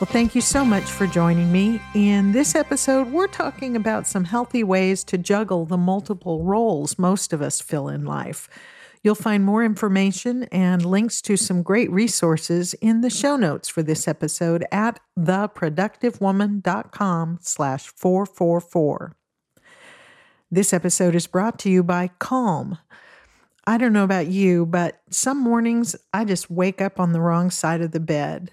Well, thank you so much for joining me. In this episode, we're talking about some healthy ways to juggle the multiple roles most of us fill in life. You'll find more information and links to some great resources in the show notes for this episode at theproductivewoman.com slash 444. This episode is brought to you by Calm. I don't know about you, but some mornings I just wake up on the wrong side of the bed.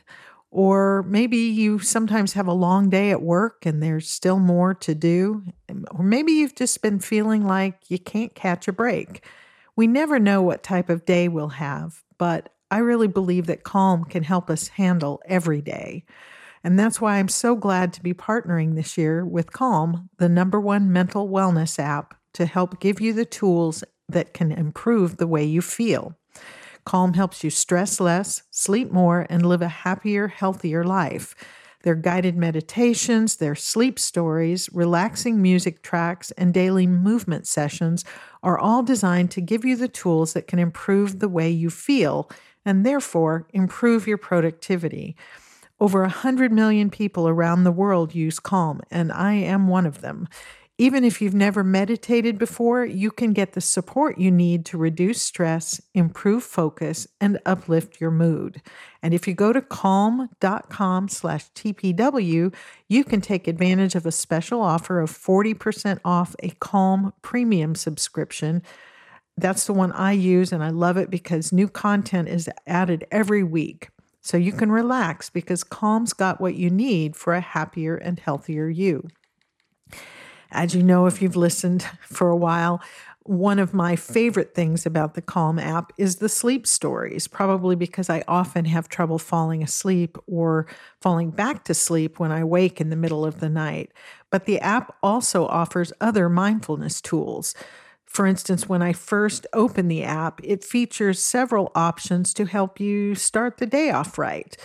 Or maybe you sometimes have a long day at work and there's still more to do. Or maybe you've just been feeling like you can't catch a break. We never know what type of day we'll have, but I really believe that Calm can help us handle every day. And that's why I'm so glad to be partnering this year with Calm, the number one mental wellness app, to help give you the tools that can improve the way you feel. Calm helps you stress less, sleep more, and live a happier, healthier life. Their guided meditations, their sleep stories, relaxing music tracks, and daily movement sessions are all designed to give you the tools that can improve the way you feel and therefore improve your productivity. Over 100 million people around the world use Calm, and I am one of them. Even if you've never meditated before, you can get the support you need to reduce stress, improve focus, and uplift your mood. And if you go to calm.com slash TPW, you can take advantage of a special offer of 40% off a Calm premium subscription. That's the one I use, and I love it because new content is added every week. So you can relax because Calm's got what you need for a happier and healthier you. As you know, if you've listened for a while, one of my favorite things about the Calm app is the sleep stories, probably because I often have trouble falling asleep or falling back to sleep when I wake in the middle of the night. But the app also offers other mindfulness tools. For instance, when I first opened the app, it features several options to help you start the day off right.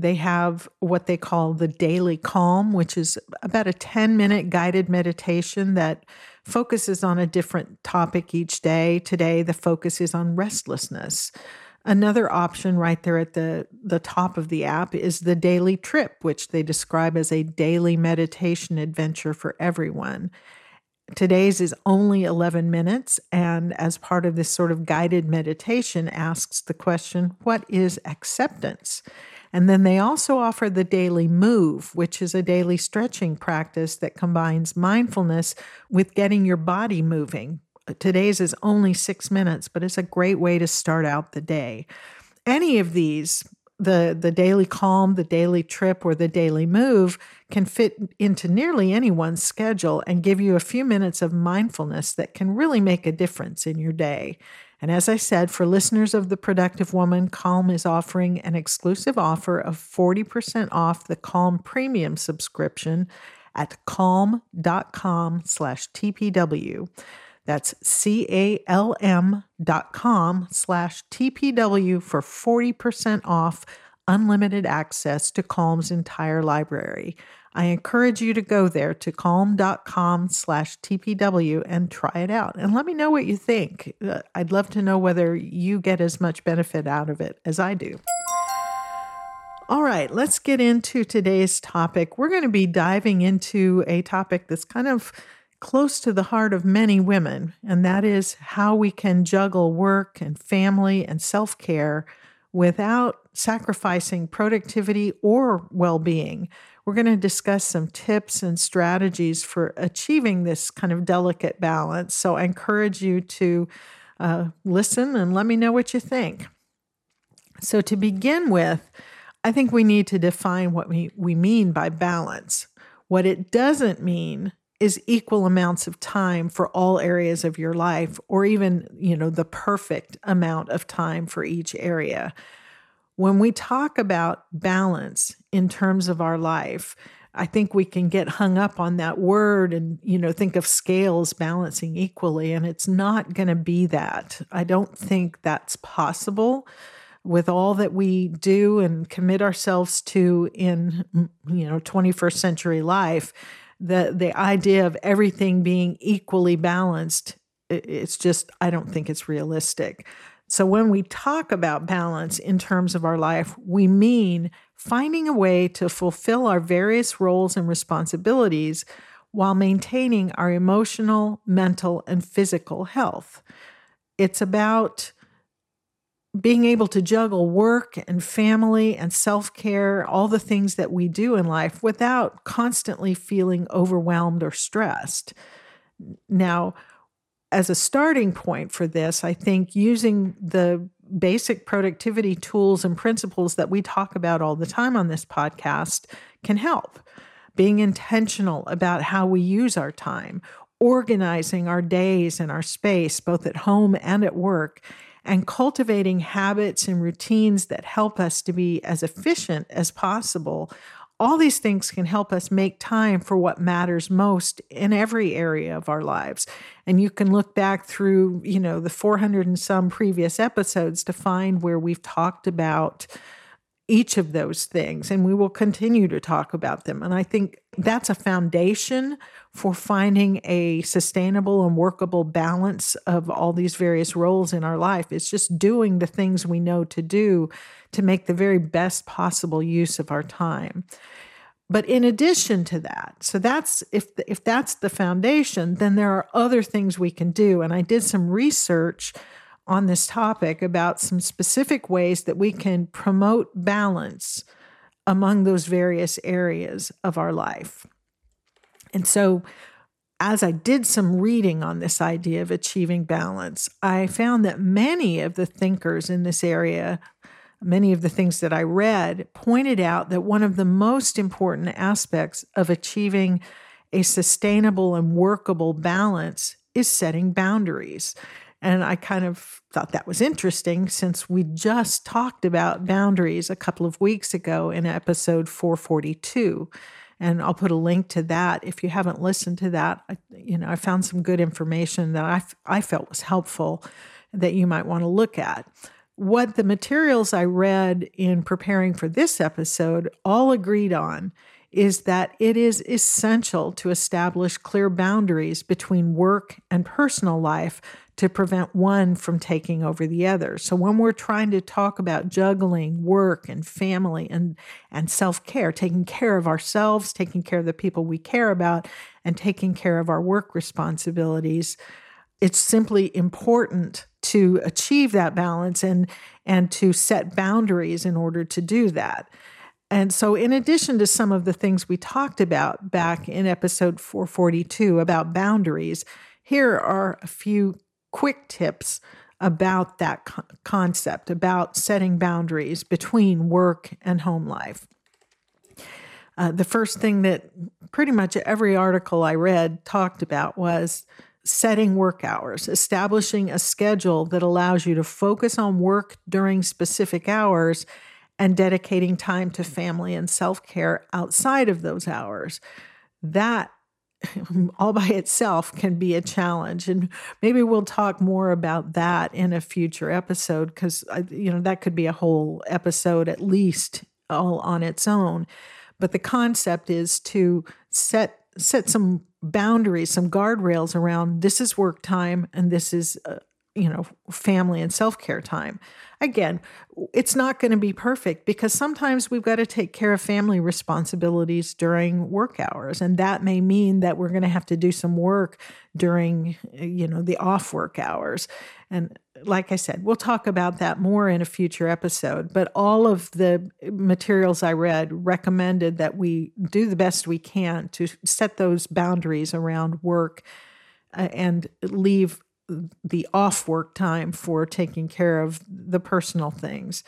They have what they call the Daily Calm, which is about a 10 minute guided meditation that focuses on a different topic each day. Today, the focus is on restlessness. Another option right there at the, the top of the app is the daily trip, which they describe as a daily meditation adventure for everyone. Today's is only 11 minutes, and as part of this sort of guided meditation, asks the question what is acceptance? And then they also offer the daily move, which is a daily stretching practice that combines mindfulness with getting your body moving. Uh, today's is only six minutes, but it's a great way to start out the day. Any of these, the, the daily calm, the daily trip, or the daily move, can fit into nearly anyone's schedule and give you a few minutes of mindfulness that can really make a difference in your day. And as I said, for listeners of The Productive Woman, Calm is offering an exclusive offer of 40% off the Calm Premium subscription at calm.com slash TPW. That's C-A-L-M dot com slash TPW for 40% off unlimited access to Calm's entire library. I encourage you to go there to calm.com slash TPW and try it out and let me know what you think. Uh, I'd love to know whether you get as much benefit out of it as I do. All right, let's get into today's topic. We're going to be diving into a topic that's kind of close to the heart of many women, and that is how we can juggle work and family and self care without sacrificing productivity or well being. We're going to discuss some tips and strategies for achieving this kind of delicate balance. So I encourage you to uh, listen and let me know what you think. So, to begin with, I think we need to define what we, we mean by balance. What it doesn't mean is equal amounts of time for all areas of your life or even, you know, the perfect amount of time for each area when we talk about balance in terms of our life, I think we can get hung up on that word and, you know, think of scales balancing equally, and it's not going to be that. I don't think that's possible with all that we do and commit ourselves to in, you know, 21st century life. The, the idea of everything being equally balanced, it's just, I don't think it's realistic. So, when we talk about balance in terms of our life, we mean finding a way to fulfill our various roles and responsibilities while maintaining our emotional, mental, and physical health. It's about being able to juggle work and family and self care, all the things that we do in life without constantly feeling overwhelmed or stressed. Now, as a starting point for this, I think using the basic productivity tools and principles that we talk about all the time on this podcast can help. Being intentional about how we use our time, organizing our days and our space, both at home and at work, and cultivating habits and routines that help us to be as efficient as possible all these things can help us make time for what matters most in every area of our lives. And you can look back through you know the 400 and some previous episodes to find where we've talked about each of those things and we will continue to talk about them. And i think that's a foundation for finding a sustainable and workable balance of all these various roles in our life. It's just doing the things we know to do to make the very best possible use of our time. But in addition to that so that's if if that's the foundation then there are other things we can do. And i did some research on this topic about some specific ways that we can promote balance among those various areas of our life. And so, as I did some reading on this idea of achieving balance, I found that many of the thinkers in this area, many of the things that I read, pointed out that one of the most important aspects of achieving a sustainable and workable balance is setting boundaries. And I kind of thought that was interesting since we just talked about boundaries a couple of weeks ago in episode 442. And I'll put a link to that if you haven't listened to that. You know, I found some good information that I, I felt was helpful that you might want to look at. What the materials I read in preparing for this episode all agreed on is that it is essential to establish clear boundaries between work and personal life to prevent one from taking over the other. So when we're trying to talk about juggling work and family and and self-care, taking care of ourselves, taking care of the people we care about and taking care of our work responsibilities, it's simply important to achieve that balance and and to set boundaries in order to do that. And so, in addition to some of the things we talked about back in episode 442 about boundaries, here are a few quick tips about that co- concept, about setting boundaries between work and home life. Uh, the first thing that pretty much every article I read talked about was setting work hours, establishing a schedule that allows you to focus on work during specific hours and dedicating time to family and self care outside of those hours. That all by itself can be a challenge and maybe we'll talk more about that in a future episode because you know that could be a whole episode at least all on its own. But the concept is to set set some boundaries some guardrails around this is work time and this is uh, you know family and self-care time again, it's not going to be perfect because sometimes we've got to take care of family responsibilities during work hours. And that may mean that we're going to have to do some work during, you know, the off work hours. And like I said, we'll talk about that more in a future episode. But all of the materials I read recommended that we do the best we can to set those boundaries around work uh, and leave the off work time for taking care of the personal things.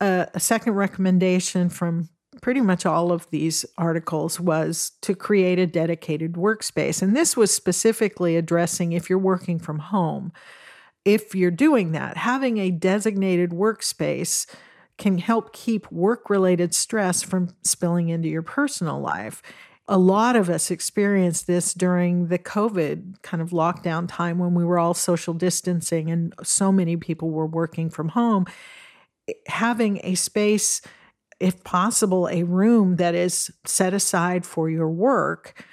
Uh, a second recommendation from pretty much all of these articles was to create a dedicated workspace. And this was specifically addressing if you're working from home. If you're doing that, having a designated workspace can help keep work related stress from spilling into your personal life. A lot of us experienced this during the COVID kind of lockdown time when we were all social distancing and so many people were working from home. Having a space, if possible, a room that is set aside for your work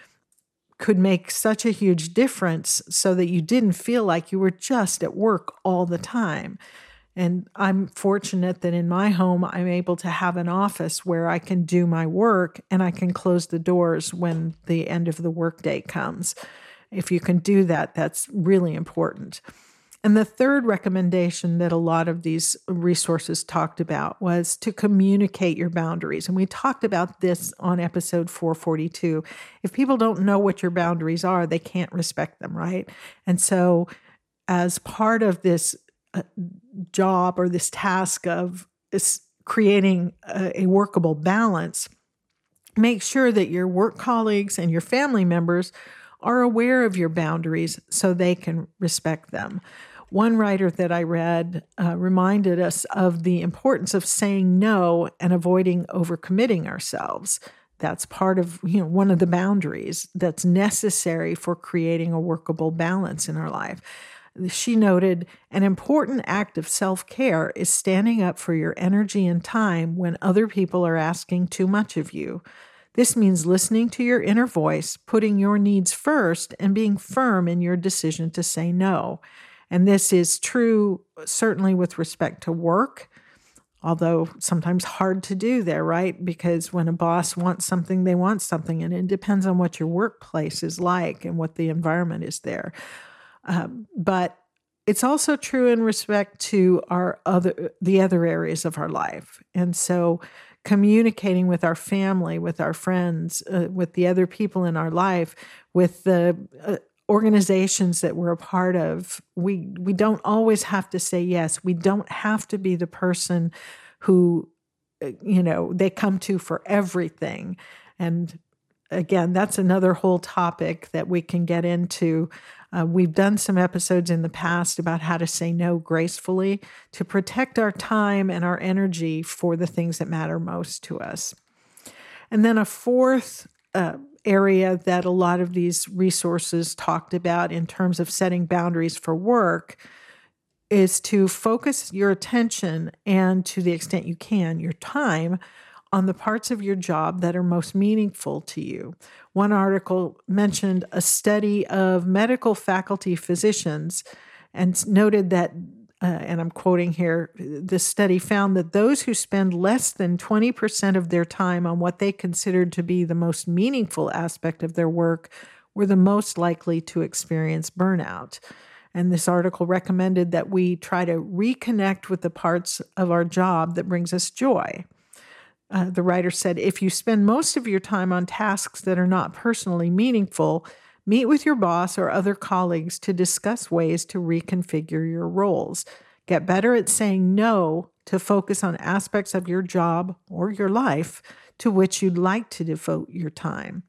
could make such a huge difference so that you didn't feel like you were just at work all the time. And I'm fortunate that in my home, I'm able to have an office where I can do my work and I can close the doors when the end of the workday comes. If you can do that, that's really important. And the third recommendation that a lot of these resources talked about was to communicate your boundaries. And we talked about this on episode 442. If people don't know what your boundaries are, they can't respect them, right? And so, as part of this job or this task of creating a, a workable balance, make sure that your work colleagues and your family members are aware of your boundaries so they can respect them. One writer that I read uh, reminded us of the importance of saying no and avoiding overcommitting ourselves. That's part of, you know, one of the boundaries that's necessary for creating a workable balance in our life. She noted an important act of self care is standing up for your energy and time when other people are asking too much of you. This means listening to your inner voice, putting your needs first, and being firm in your decision to say no. And this is true uh, certainly with respect to work, although sometimes hard to do there, right? Because when a boss wants something, they want something, and it depends on what your workplace is like and what the environment is there. Um, but it's also true in respect to our other the other areas of our life and so communicating with our family with our friends uh, with the other people in our life with the uh, organizations that we're a part of, we we don't always have to say yes. We don't have to be the person who uh, you know they come to for everything. And again, that's another whole topic that we can get into. Uh, we've done some episodes in the past about how to say no gracefully to protect our time and our energy for the things that matter most to us. And then a fourth uh, area that a lot of these resources talked about in terms of setting boundaries for work is to focus your attention and to the extent you can your time on the parts of your job that are most meaningful to you. One article mentioned a study of medical faculty physicians and noted that uh, and I'm quoting here, this study found that those who spend less than 20% of their time on what they considered to be the most meaningful aspect of their work were the most likely to experience burnout. And this article recommended that we try to reconnect with the parts of our job that brings us joy. Uh, the writer said if you spend most of your time on tasks that are not personally meaningful, Meet with your boss or other colleagues to discuss ways to reconfigure your roles. Get better at saying no to focus on aspects of your job or your life to which you'd like to devote your time.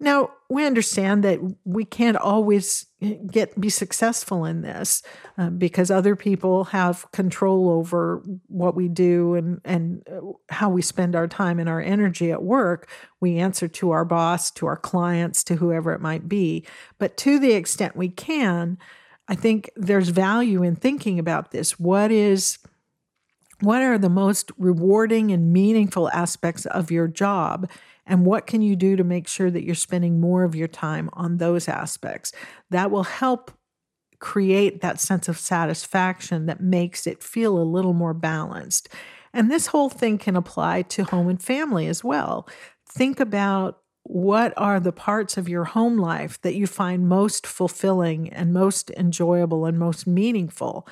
Now, we understand that we can't always get be successful in this uh, because other people have control over what we do and and uh, how we spend our time and our energy at work. We answer to our boss, to our clients, to whoever it might be. But to the extent we can, I think there's value in thinking about this. What is what are the most rewarding and meaningful aspects of your job? And what can you do to make sure that you're spending more of your time on those aspects? That will help create that sense of satisfaction that makes it feel a little more balanced. And this whole thing can apply to home and family as well. Think about what are the parts of your home life that you find most fulfilling and most enjoyable and most meaningful.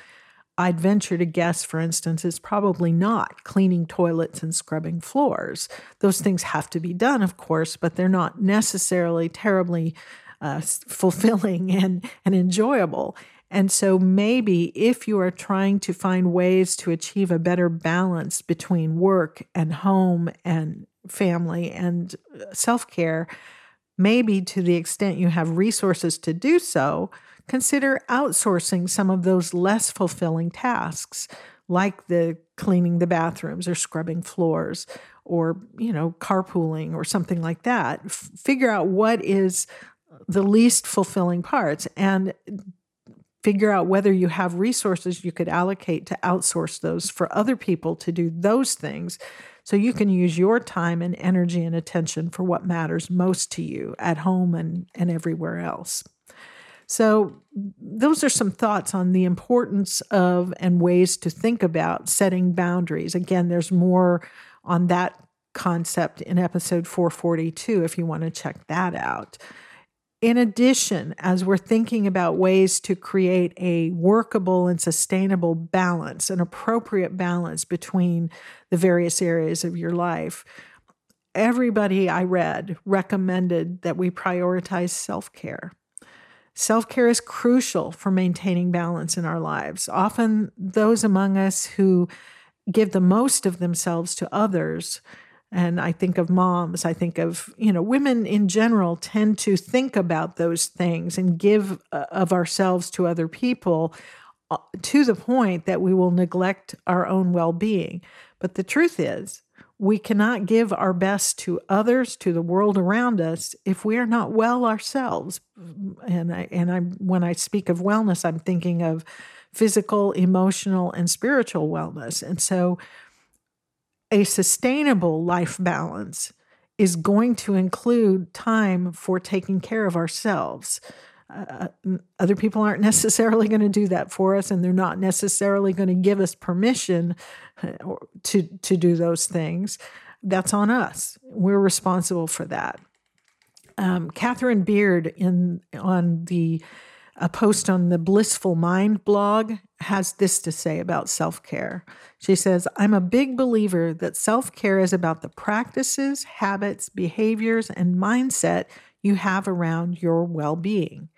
I'd venture to guess, for instance, is probably not cleaning toilets and scrubbing floors. Those things have to be done, of course, but they're not necessarily terribly uh, fulfilling and, and enjoyable. And so, maybe if you are trying to find ways to achieve a better balance between work and home and family and uh, self care, maybe to the extent you have resources to do so, consider outsourcing some of those less fulfilling tasks, like the cleaning the bathrooms or scrubbing floors or, you know, carpooling or something like that. F- figure out what is the least fulfilling parts and figure out whether you have resources you could allocate to outsource those for other people to do those things so you can use your time and energy and attention for what matters most to you at home and, and everywhere else. So, those are some thoughts on the importance of and ways to think about setting boundaries. Again, there's more on that concept in episode 442 if you want to check that out. In addition, as we're thinking about ways to create a workable and sustainable balance, an appropriate balance between the various areas of your life, everybody I read recommended that we prioritize self care. Self care is crucial for maintaining balance in our lives. Often, those among us who give the most of themselves to others and I think of moms, I think of, you know, women in general tend to think about those things and give uh, of ourselves to other people uh, to the point that we will neglect our own well being. But the truth is, we cannot give our best to others, to the world around us, if we are not well ourselves. And I, and I, when I speak of wellness, I'm thinking of physical, emotional, and spiritual wellness. And so, a sustainable life balance is going to include time for taking care of ourselves. Uh, other people aren't necessarily going to do that for us, and they're not necessarily going to give us permission uh, to, to do those things. That's on us. We're responsible for that. Um, Catherine Beard in on the a post on the Blissful Mind blog has this to say about self care. She says, I'm a big believer that self care is about the practices, habits, behaviors, and mindset you have around your well being.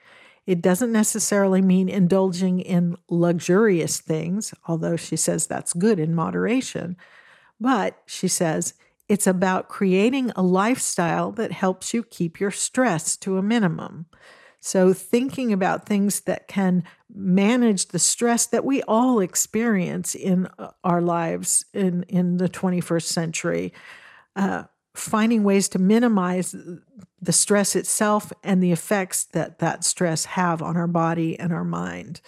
It doesn't necessarily mean indulging in luxurious things, although she says that's good in moderation. But she says, it's about creating a lifestyle that helps you keep your stress to a minimum. So, thinking about things that can manage the stress that we all experience in uh, our lives in, in the 21st century, uh, finding ways to minimize the stress itself and the effects that that stress have on our body and our mind.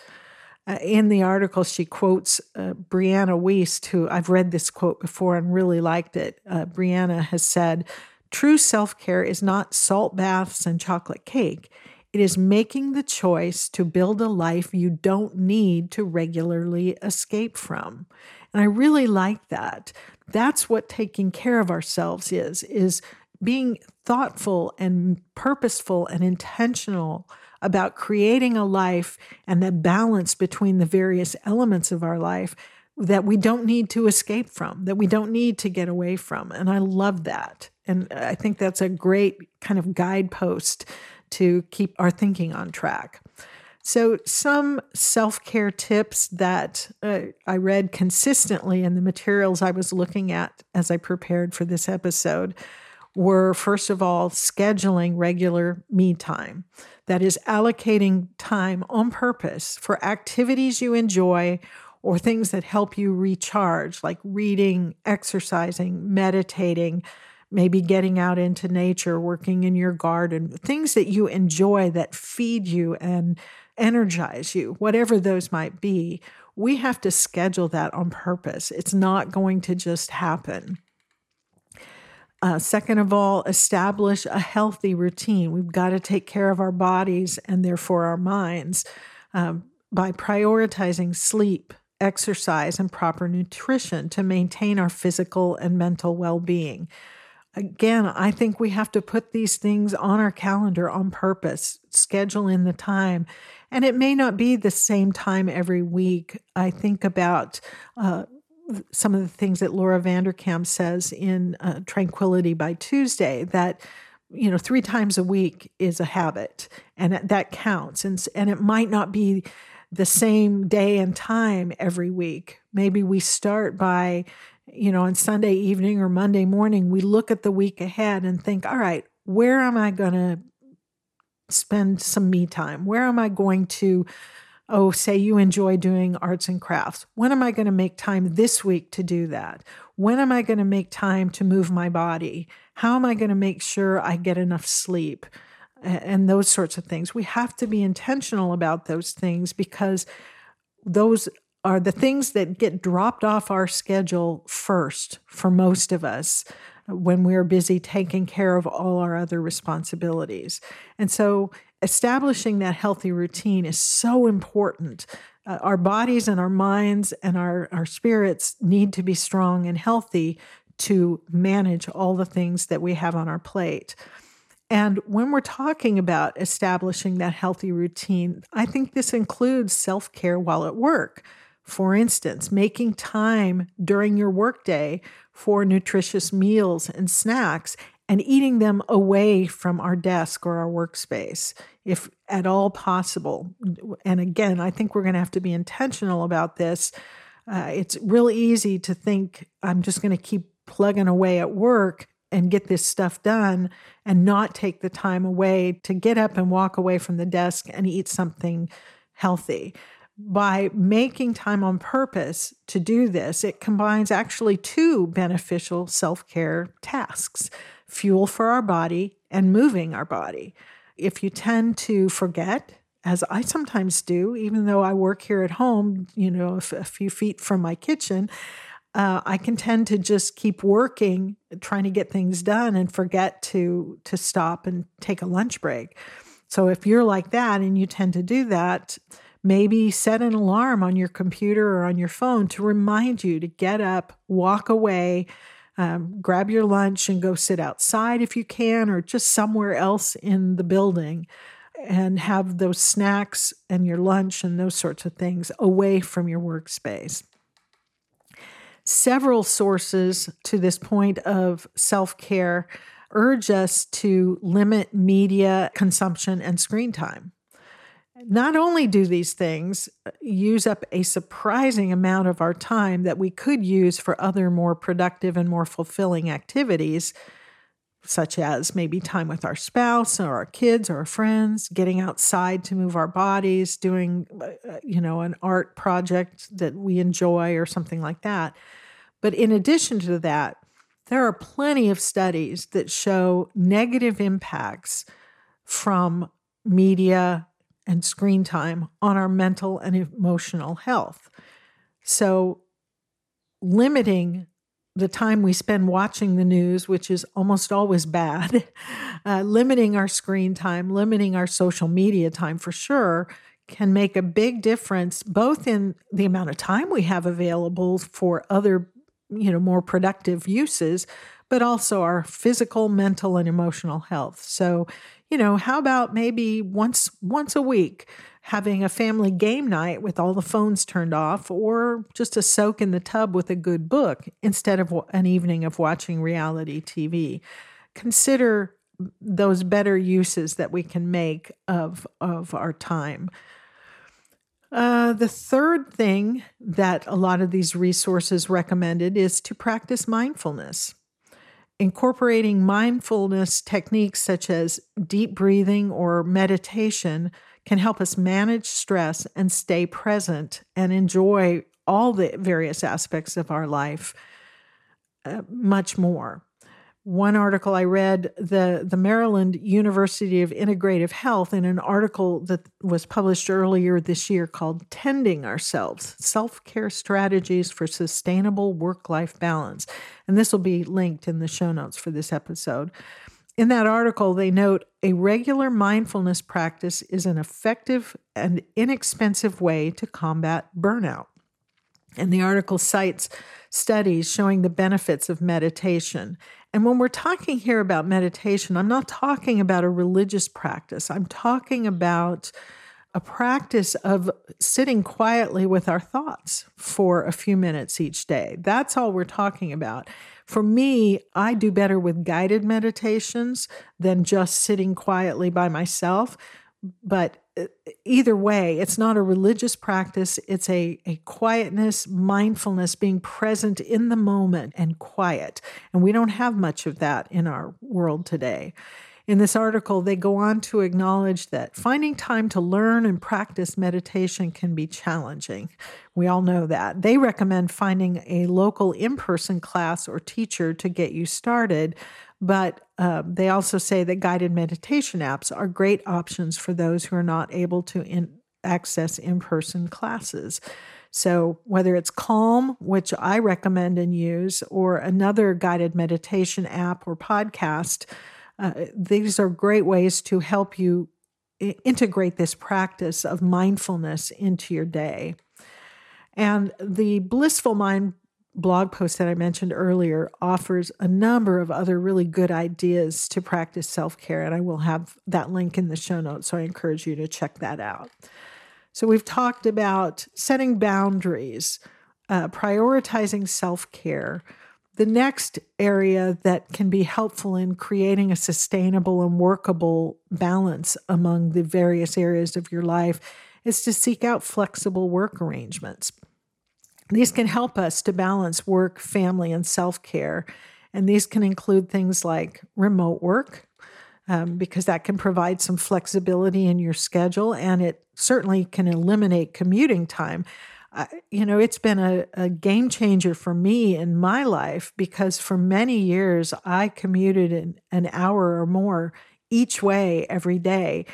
Uh, in the article, she quotes uh, Brianna Wiest, who I've read this quote before and really liked it. Uh, Brianna has said, True self care is not salt baths and chocolate cake. It is making the choice to build a life you don't need to regularly escape from. And I really like that. That's what taking care of ourselves is is being thoughtful and purposeful and intentional about creating a life and the balance between the various elements of our life that we don't need to escape from, that we don't need to get away from. And I love that. And I think that's a great kind of guidepost to keep our thinking on track. So, some self care tips that uh, I read consistently in the materials I was looking at as I prepared for this episode were first of all, scheduling regular me time. That is, allocating time on purpose for activities you enjoy or things that help you recharge, like reading, exercising, meditating, maybe getting out into nature, working in your garden, things that you enjoy that feed you and energize you, whatever those might be. We have to schedule that on purpose. It's not going to just happen. Uh, second of all, establish a healthy routine. We've got to take care of our bodies and therefore our minds um, by prioritizing sleep, exercise, and proper nutrition to maintain our physical and mental well being again, I think we have to put these things on our calendar on purpose, schedule in the time. And it may not be the same time every week. I think about uh, some of the things that Laura Vanderkam says in uh, Tranquility by Tuesday that you know three times a week is a habit and that counts and and it might not be the same day and time every week maybe we start by you know, on Sunday evening or Monday morning, we look at the week ahead and think, all right, where am I going to spend some me time? Where am I going to oh, say you enjoy doing arts and crafts. When am I going to make time this week to do that? When am I going to make time to move my body? How am I going to make sure I get enough sleep? And those sorts of things. We have to be intentional about those things because those are the things that get dropped off our schedule first for most of us when we're busy taking care of all our other responsibilities. And so establishing that healthy routine is so important. Uh, our bodies and our minds and our, our spirits need to be strong and healthy to manage all the things that we have on our plate. And when we're talking about establishing that healthy routine, I think this includes self care while at work. For instance, making time during your workday for nutritious meals and snacks and eating them away from our desk or our workspace, if at all possible. And again, I think we're going to have to be intentional about this. Uh, it's really easy to think I'm just going to keep plugging away at work and get this stuff done and not take the time away to get up and walk away from the desk and eat something healthy. By making time on purpose to do this, it combines actually two beneficial self care tasks fuel for our body and moving our body. If you tend to forget, as I sometimes do, even though I work here at home, you know, a few feet from my kitchen, uh, I can tend to just keep working, trying to get things done, and forget to to stop and take a lunch break. So if you're like that and you tend to do that, maybe set an alarm on your computer or on your phone to remind you to get up, walk away, um, grab your lunch, and go sit outside if you can, or just somewhere else in the building. And have those snacks and your lunch and those sorts of things away from your workspace several sources to this point of self care urge us to limit media consumption and screen time. Not only do these things use up a surprising amount of our time that we could use for other more productive and more fulfilling activities, such as maybe time with our spouse or our kids or our friends, getting outside to move our bodies, doing, uh, you know, an art project that we enjoy or something like that. But in addition to that, there are plenty of studies that show negative impacts from media and screen time on our mental and emotional health. So, limiting the time we spend watching the news, which is almost always bad, uh, limiting our screen time, limiting our social media time for sure, can make a big difference both in the amount of time we have available for other you know more productive uses but also our physical mental and emotional health so you know how about maybe once once a week having a family game night with all the phones turned off or just a soak in the tub with a good book instead of an evening of watching reality tv consider those better uses that we can make of of our time uh, the third thing that a lot of these resources recommended is to practice mindfulness. Incorporating mindfulness techniques such as deep breathing or meditation can help us manage stress and stay present and enjoy all the various aspects of our life uh, much more one article I read, the, the Maryland University of Integrative Health, in an article that was published earlier this year called Tending Ourselves Self Care Strategies for Sustainable Work Life Balance. And this will be linked in the show notes for this episode. In that article, they note a regular mindfulness practice is an effective and inexpensive way to combat burnout. And the article cites studies showing the benefits of meditation. And when we're talking here about meditation, I'm not talking about a religious practice. I'm talking about a practice of sitting quietly with our thoughts for a few minutes each day. That's all we're talking about. For me, I do better with guided meditations than just sitting quietly by myself. But either way, it's not a religious practice. It's a, a quietness, mindfulness, being present in the moment and quiet. And we don't have much of that in our world today. In this article, they go on to acknowledge that finding time to learn and practice meditation can be challenging. We all know that. They recommend finding a local in person class or teacher to get you started, but uh, they also say that guided meditation apps are great options for those who are not able to in- access in person classes. So, whether it's Calm, which I recommend and use, or another guided meditation app or podcast, uh, these are great ways to help you integrate this practice of mindfulness into your day. And the Blissful Mind blog post that I mentioned earlier offers a number of other really good ideas to practice self care. And I will have that link in the show notes. So I encourage you to check that out. So we've talked about setting boundaries, uh, prioritizing self care. The next area that can be helpful in creating a sustainable and workable balance among the various areas of your life is to seek out flexible work arrangements. These can help us to balance work, family, and self care. And these can include things like remote work, um, because that can provide some flexibility in your schedule and it certainly can eliminate commuting time. You know, it's been a, a, game changer for me in my life because for many years I commuted an, an hour or more each way every day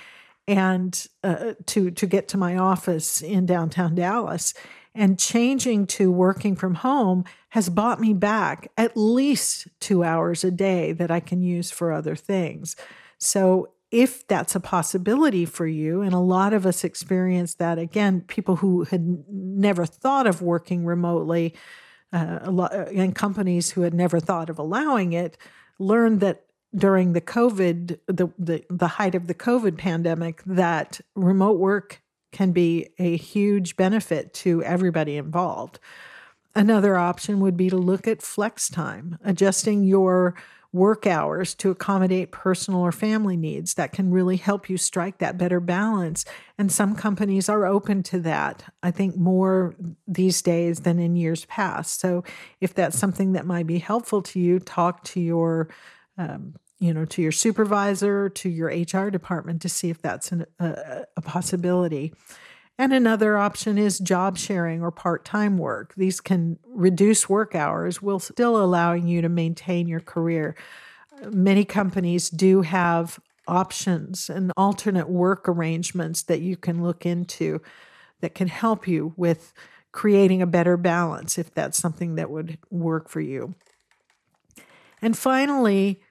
and uh, to to get to my office in downtown Dallas. And changing to working from home has bought me back at least 2 hours a day that I can use for other things. So, if that's a possibility for you, and a lot of us experience that again, people who had never thought of working remotely, uh, lot, uh, and companies who had never thought of allowing it, learned that during the COVID, the, the, the height of the COVID pandemic, that remote work can be a huge benefit to everybody involved. Another option would be to look at flex time, adjusting your work hours to accommodate personal or family needs that can really help you strike that better balance. And some companies are open to that, I think, more these days than in years past. So if that's something that might be helpful to you, talk to your um, you know, to your supervisor, to your HR department to see if that's an, a, a possibility. And another option is job sharing or part time work. These can reduce work hours while still allowing you to maintain your career. Many companies do have options and alternate work arrangements that you can look into that can help you with creating a better balance if that's something that would work for you. And finally,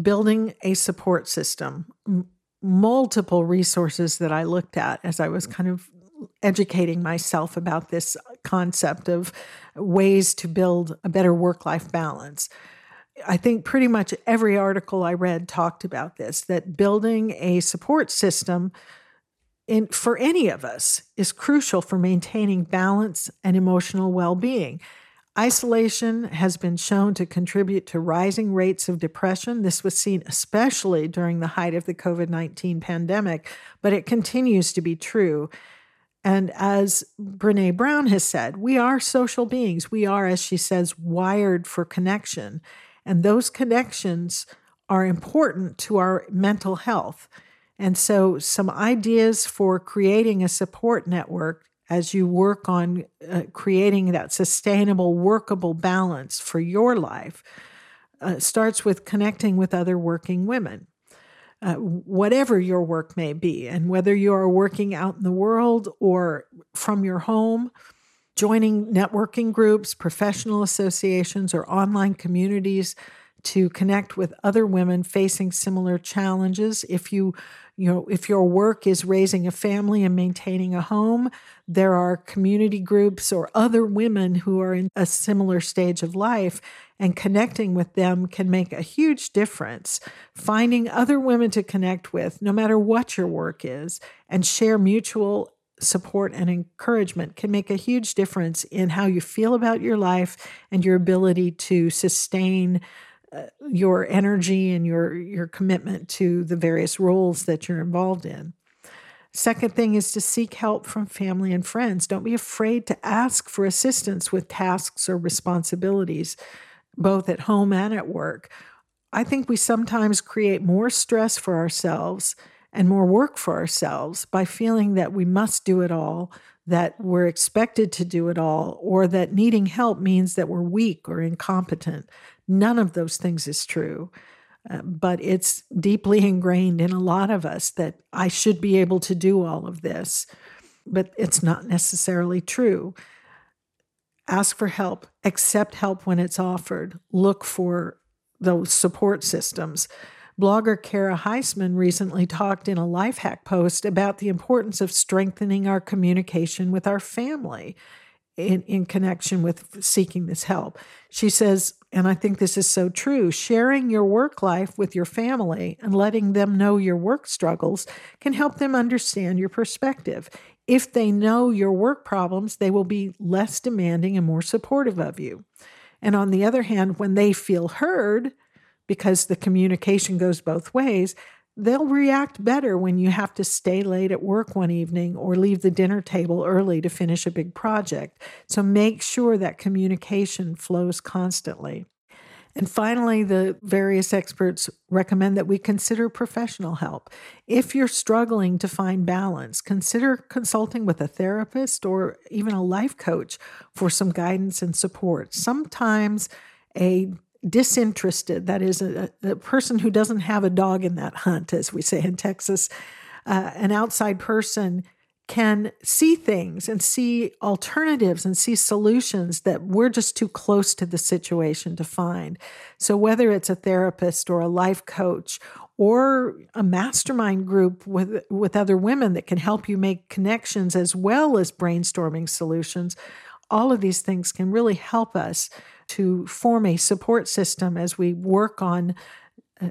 building a support system multiple resources that I looked at as I was mm. kind of educating myself about this concept of ways to build a better work life balance. I think pretty much every article I read talked about this that building a support system in, for any of us is crucial for maintaining balance and emotional well being. Isolation has been shown to contribute to rising rates of depression. This was seen especially during the height of the COVID 19 pandemic, but it continues to be true. And as Brene Brown has said, we are social beings. We are, as she says, wired for connection. And those connections are important to our mental health. And so, some ideas for creating a support network as you work on uh, creating that sustainable, workable balance for your life uh, starts with connecting with other working women. Uh, whatever your work may be, and whether you are working out in the world or from your home, joining networking groups, professional associations, or online communities to connect with other women facing similar challenges. If you you know, if your work is raising a family and maintaining a home, there are community groups or other women who are in a similar stage of life, and connecting with them can make a huge difference. Finding other women to connect with, no matter what your work is, and share mutual support and encouragement can make a huge difference in how you feel about your life and your ability to sustain uh, your energy and your your commitment to the various roles that you're involved in. Second thing is to seek help from family and friends. Don't be afraid to ask for assistance with tasks or responsibilities, both at home and at work. I think we sometimes create more stress for ourselves and more work for ourselves by feeling that we must do it all, that we're expected to do it all, or that needing help means that we're weak or incompetent. None of those things is true. Uh, but it's deeply ingrained in a lot of us that I should be able to do all of this. But it's not necessarily true. Ask for help, accept help when it's offered, look for those support systems. Blogger Kara Heisman recently talked in a life hack post about the importance of strengthening our communication with our family in, in connection with seeking this help. She says, and I think this is so true, sharing your work life with your family and letting them know your work struggles can help them understand your perspective. If they know your work problems, they will be less demanding and more supportive of you. And on the other hand, when they feel heard, because the communication goes both ways, they'll react better when you have to stay late at work one evening or leave the dinner table early to finish a big project. So make sure that communication flows constantly. And finally, the various experts recommend that we consider professional help. If you're struggling to find balance, consider consulting with a therapist or even a life coach for some guidance and support. Sometimes a disinterested, that is, a, a person who doesn't have a dog in that hunt, as we say in Texas, uh, an outside person can see things and see alternatives and see solutions that we're just too close to the situation to find. So, whether it's a therapist or a life coach or a mastermind group with, with other women that can help you make connections as well as brainstorming solutions, all of these things can really help us to form a support system as we work on uh,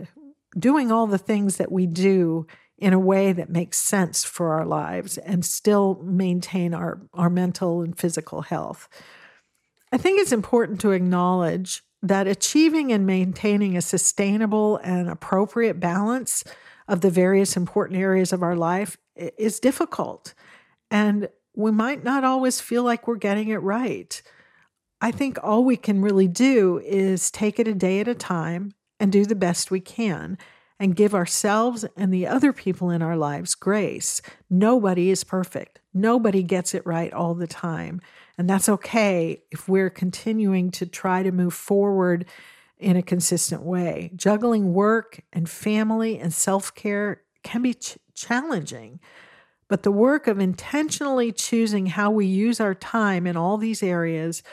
doing all the things that we do in a way that makes sense for our lives and still maintain our, our mental and physical health. I think it's important to acknowledge that achieving and maintaining a sustainable and appropriate balance of the various important areas of our life is difficult. And we might not always feel like we're getting it right. I think all we can really do is take it a day at a time and do the best we can and give ourselves and the other people in our lives grace. Nobody is perfect. Nobody gets it right all the time. And that's okay if we're continuing to try to move forward in a consistent way. Juggling work and family and self care can be ch- challenging. But the work of intentionally choosing how we use our time in all these areas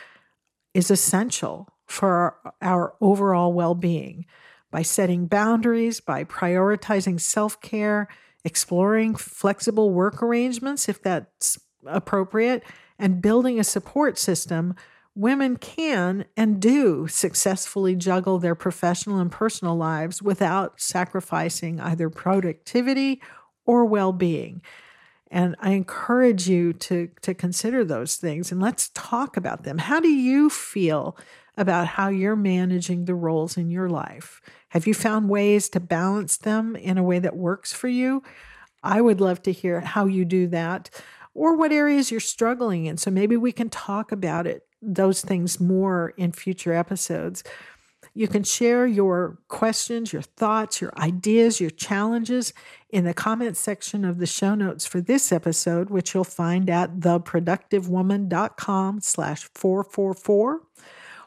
is essential for our, our overall well being by setting boundaries, by prioritizing self care, exploring flexible work arrangements if that's appropriate, and building a support system, women can and do successfully juggle their professional and personal lives without sacrificing either productivity or well being. And I encourage you to, to consider those things and let's talk about them. How do you feel about how you're managing the roles in your life? Have you found ways to balance them in a way that works for you? I would love to hear how you do that or what areas you're struggling in. So maybe we can talk about it, those things more in future episodes. You can share your questions, your thoughts, your ideas, your challenges in the comment section of the show notes for this episode, which you'll find at theproductivewoman.com slash 444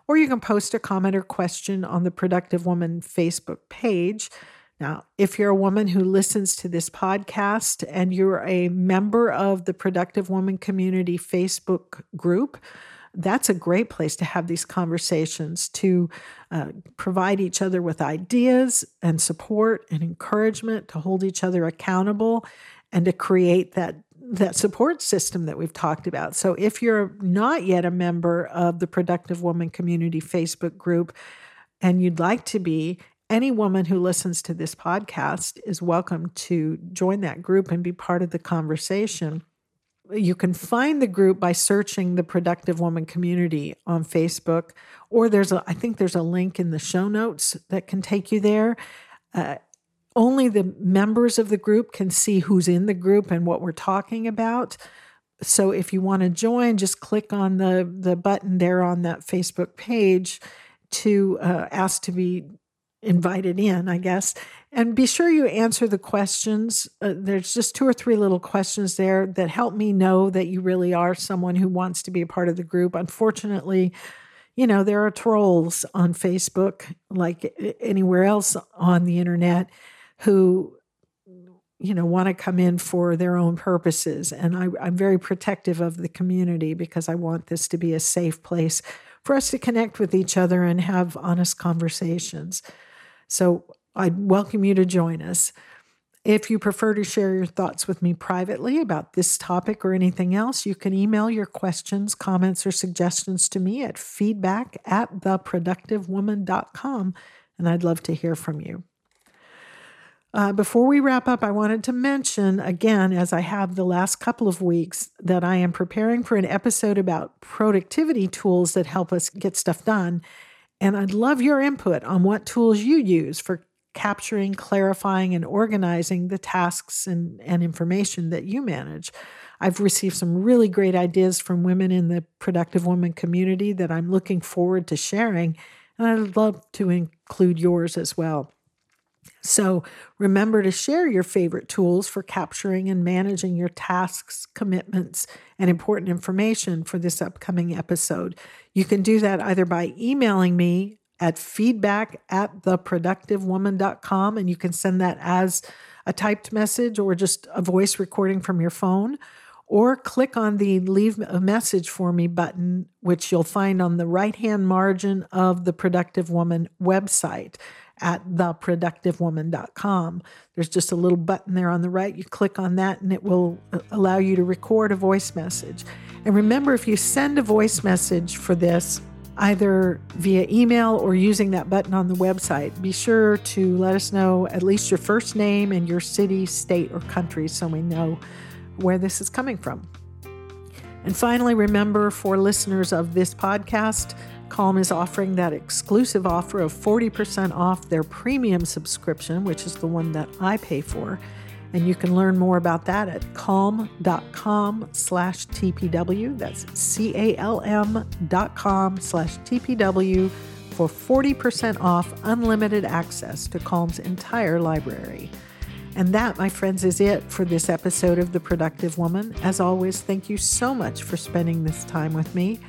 or you can post a comment or question on the Productive Woman Facebook page. Now, if you're a woman who listens to this podcast and you're a member of the Productive Woman Community Facebook group, that's a great place to have these conversations to uh, provide each other with ideas and support and encouragement, to hold each other accountable, and to create that that support system that we've talked about. So if you're not yet a member of the Productive Woman Community Facebook group and you'd like to be, any woman who listens to this podcast is welcome to join that group and be part of the conversation. You can find the group by searching the Productive Woman Community on Facebook, or there's a, I think there's a link in the show notes that can take you there. Uh, only the members of the group can see who's in the group and what we're talking about. So if you want to join, just click on the, the button there on that Facebook page to uh, ask to be invited in, I guess. And be sure you answer the questions. Uh, there's just two or three little questions there that help me know that you really are someone who wants to be a part of the group. Unfortunately, you know, there are trolls on Facebook, like anywhere else on the internet, who, you know, want to come in for their own purposes. And I, I'm very protective of the community because I want this to be a safe place for us to connect with each other and have honest conversations. So I'd welcome you to join us. If you prefer to share your thoughts with me privately about this topic or anything else, you can email your questions, comments, or suggestions to me at feedback at theproductivewoman.com, and I'd love to hear from you. Uh, before we wrap up, I wanted to mention again, as I have the last couple of weeks, that I am preparing for an episode about productivity tools that help us get stuff done. And I'd love your input on what tools you use for capturing, clarifying, and organizing the tasks and, and information that you manage. I've received some really great ideas from women in the Productive Woman community that I'm looking forward to sharing, and I'd love to include yours as well. So remember to share your favorite tools for capturing and managing your tasks, commitments, and important information for this upcoming episode. You can do that either by emailing me at feedback at theproductivewoman.com and you can send that as a typed message or just a voice recording from your phone or click on the leave a message for me button which you'll find on the right hand margin of the productive woman website at theproductivewoman.com there's just a little button there on the right you click on that and it will uh, allow you to record a voice message and remember if you send a voice message for this either via email or using that button on the website. Be sure to let us know at least your first name and your city, state, or country so we know where this is coming from. And finally, remember for listeners of this podcast, Calm is offering that exclusive offer of 40% off their premium subscription, which is the one that I pay for. And you can learn more about that at calm.com slash TPW. That's C-A-L-M dot com slash TPW for 40% off unlimited access to Calm's entire library. And that, my friends, is it for this episode of The Productive Woman. As always, thank you so much for spending this time with me.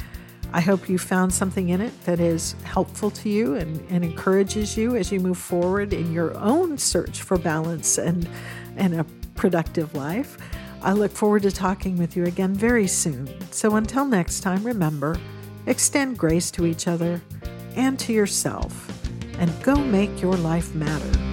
I hope you found something in it that is helpful to you and, and encourages you as you move forward in your own search for balance and and a productive life. I look forward to talking with you again very soon. So until next time, remember extend grace to each other and to yourself, and go make your life matter.